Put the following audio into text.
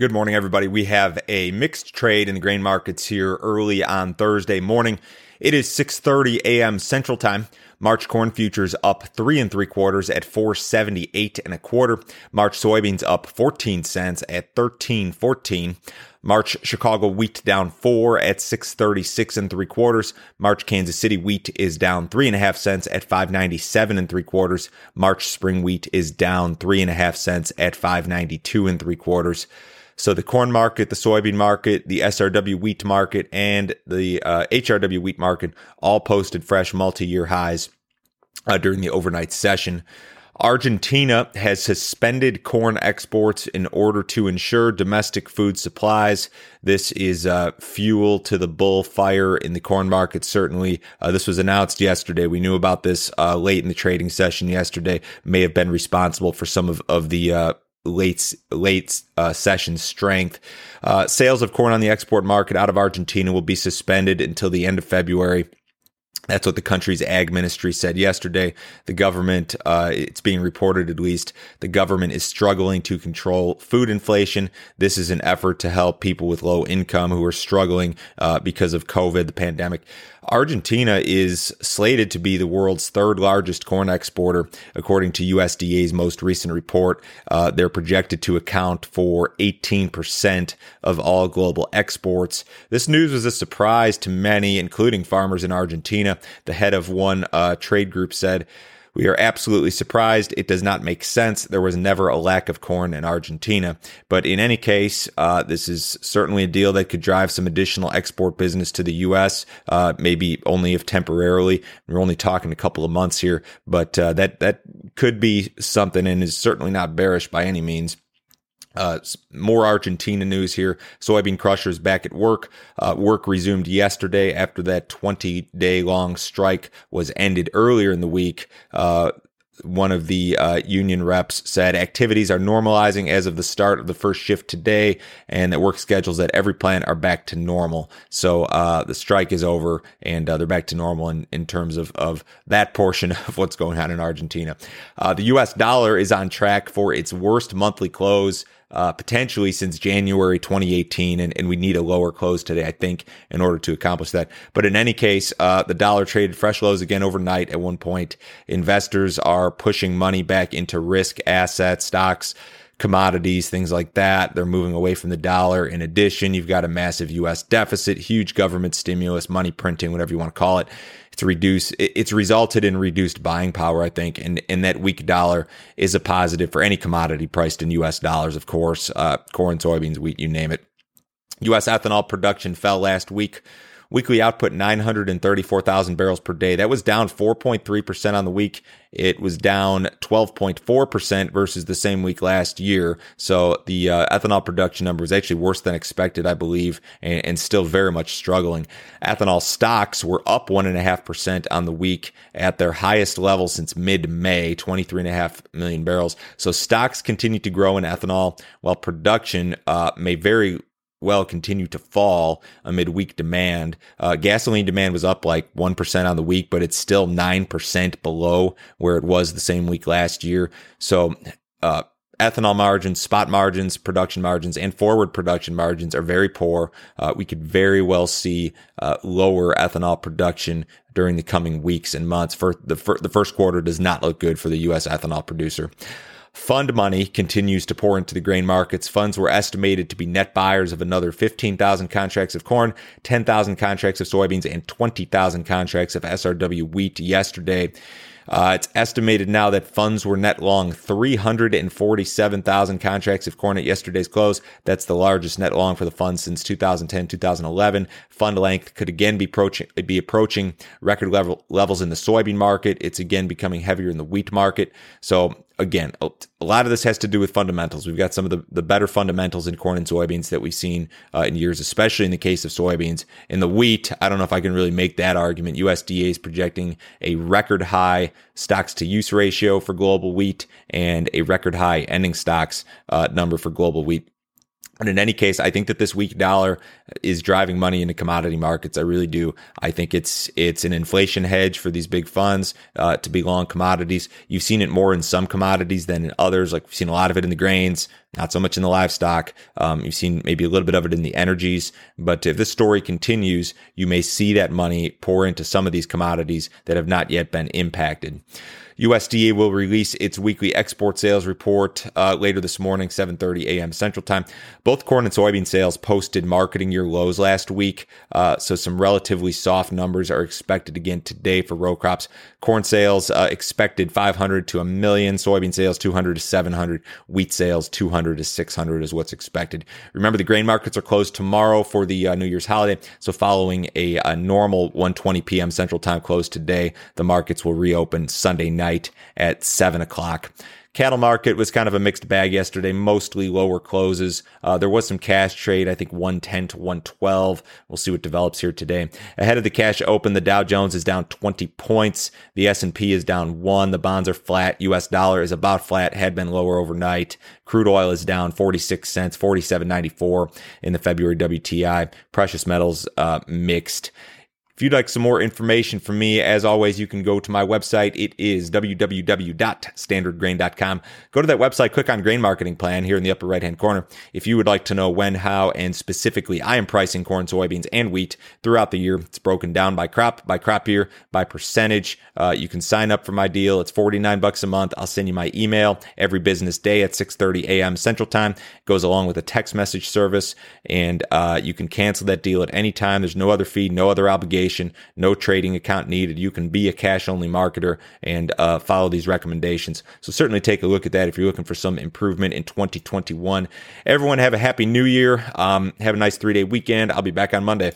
Good morning, everybody. We have a mixed trade in the grain markets here early on Thursday morning. It is 6:30 a.m. Central Time. March corn futures up three and three quarters at 478 and a quarter. March soybeans up 14 cents at 1314. March Chicago wheat down four at 636 and three quarters. March Kansas City wheat is down three and a half cents at 597 and three quarters. March spring wheat is down three and a half cents at 592 and three quarters. So the corn market, the soybean market, the SRW wheat market, and the uh, HRW wheat market all posted fresh multi-year highs uh, during the overnight session. Argentina has suspended corn exports in order to ensure domestic food supplies. This is uh, fuel to the bullfire in the corn market. Certainly, uh, this was announced yesterday. We knew about this uh, late in the trading session yesterday. May have been responsible for some of of the uh, late late uh, session strength. Uh, sales of corn on the export market out of Argentina will be suspended until the end of February. That's what the country's ag ministry said yesterday. The government, uh, it's being reported at least, the government is struggling to control food inflation. This is an effort to help people with low income who are struggling uh, because of COVID, the pandemic. Argentina is slated to be the world's third largest corn exporter, according to USDA's most recent report. Uh, they're projected to account for 18% of all global exports. This news was a surprise to many, including farmers in Argentina. The head of one uh, trade group said, we are absolutely surprised. It does not make sense. There was never a lack of corn in Argentina. But in any case, uh, this is certainly a deal that could drive some additional export business to the U.S., uh, maybe only if temporarily. We're only talking a couple of months here, but uh, that, that could be something and is certainly not bearish by any means. Uh, more Argentina news here. Soybean crushers back at work. Uh, work resumed yesterday after that 20 day long strike was ended earlier in the week. Uh, one of the uh, union reps said activities are normalizing as of the start of the first shift today, and that work schedules at every plant are back to normal. So uh, the strike is over, and uh, they're back to normal in, in terms of, of that portion of what's going on in Argentina. Uh, the U.S. dollar is on track for its worst monthly close uh, potentially since January 2018, and, and we need a lower close today, I think, in order to accomplish that. But in any case, uh, the dollar traded fresh lows again overnight at one point. Investors are pushing money back into risk assets, stocks commodities, things like that. They're moving away from the dollar. In addition, you've got a massive US deficit, huge government stimulus, money printing, whatever you want to call it. It's reduced, it's resulted in reduced buying power, I think. And, and that weak dollar is a positive for any commodity priced in US dollars, of course, uh, corn, soybeans, wheat, you name it. US ethanol production fell last week Weekly output 934,000 barrels per day. That was down 4.3% on the week. It was down 12.4% versus the same week last year. So the uh, ethanol production number was actually worse than expected, I believe, and, and still very much struggling. Ethanol stocks were up 1.5% on the week at their highest level since mid May, 23.5 million barrels. So stocks continue to grow in ethanol while production uh, may very well continue to fall amid weak demand. Uh, gasoline demand was up like 1% on the week, but it's still 9% below where it was the same week last year. So, uh, ethanol margins, spot margins, production margins, and forward production margins are very poor. Uh, we could very well see uh, lower ethanol production during the coming weeks and months. For the, for the first quarter does not look good for the U.S. ethanol producer. Fund money continues to pour into the grain markets. Funds were estimated to be net buyers of another 15,000 contracts of corn, 10,000 contracts of soybeans, and 20,000 contracts of SRW wheat yesterday. Uh, it's estimated now that funds were net long 347,000 contracts of corn at yesterday's close. That's the largest net long for the fund since 2010, 2011. Fund length could again be approaching, be approaching record level levels in the soybean market. It's again becoming heavier in the wheat market. So again, a lot of this has to do with fundamentals. We've got some of the, the better fundamentals in corn and soybeans that we've seen uh, in years, especially in the case of soybeans. In the wheat, I don't know if I can really make that argument. USDA is projecting a record high stocks to use ratio for global wheat and a record high ending stocks uh, number for global wheat. But in any case, I think that this weak dollar is driving money into commodity markets. I really do. I think it's it's an inflation hedge for these big funds uh, to be long commodities. You've seen it more in some commodities than in others. Like we've seen a lot of it in the grains, not so much in the livestock. Um, you've seen maybe a little bit of it in the energies, but if this story continues, you may see that money pour into some of these commodities that have not yet been impacted. USDA will release its weekly export sales report uh, later this morning, 7:30 a.m. Central Time. Both corn and soybean sales posted marketing year lows last week, uh, so some relatively soft numbers are expected again today for row crops. Corn sales uh, expected 500 to a million, soybean sales 200 to 700, wheat sales 200 to 600 is what's expected. Remember, the grain markets are closed tomorrow for the uh, New Year's holiday, so following a, a normal 1:20 p.m. Central Time close today, the markets will reopen Sunday night at seven o'clock. Cattle market was kind of a mixed bag yesterday, mostly lower closes. Uh, there was some cash trade, I think 110 to 112. We'll see what develops here today. Ahead of the cash open, the Dow Jones is down 20 points. The S&P is down one. The bonds are flat. US dollar is about flat, had been lower overnight. Crude oil is down 46 cents, 47.94 in the February WTI. Precious metals, uh, mixed. If you'd like some more information from me, as always, you can go to my website. It is www.standardgrain.com. Go to that website, click on grain marketing plan here in the upper right hand corner. If you would like to know when, how, and specifically I am pricing corn, soybeans, and wheat throughout the year, it's broken down by crop, by crop year, by percentage. Uh, you can sign up for my deal. It's 49 bucks a month. I'll send you my email every business day at 6:30 a.m. Central Time. It goes along with a text message service, and uh, you can cancel that deal at any time. There's no other fee, no other obligation no trading account needed. You can be a cash only marketer and uh, follow these recommendations. So certainly take a look at that if you're looking for some improvement in 2021. Everyone have a happy new year. Um, have a nice three day weekend. I'll be back on Monday.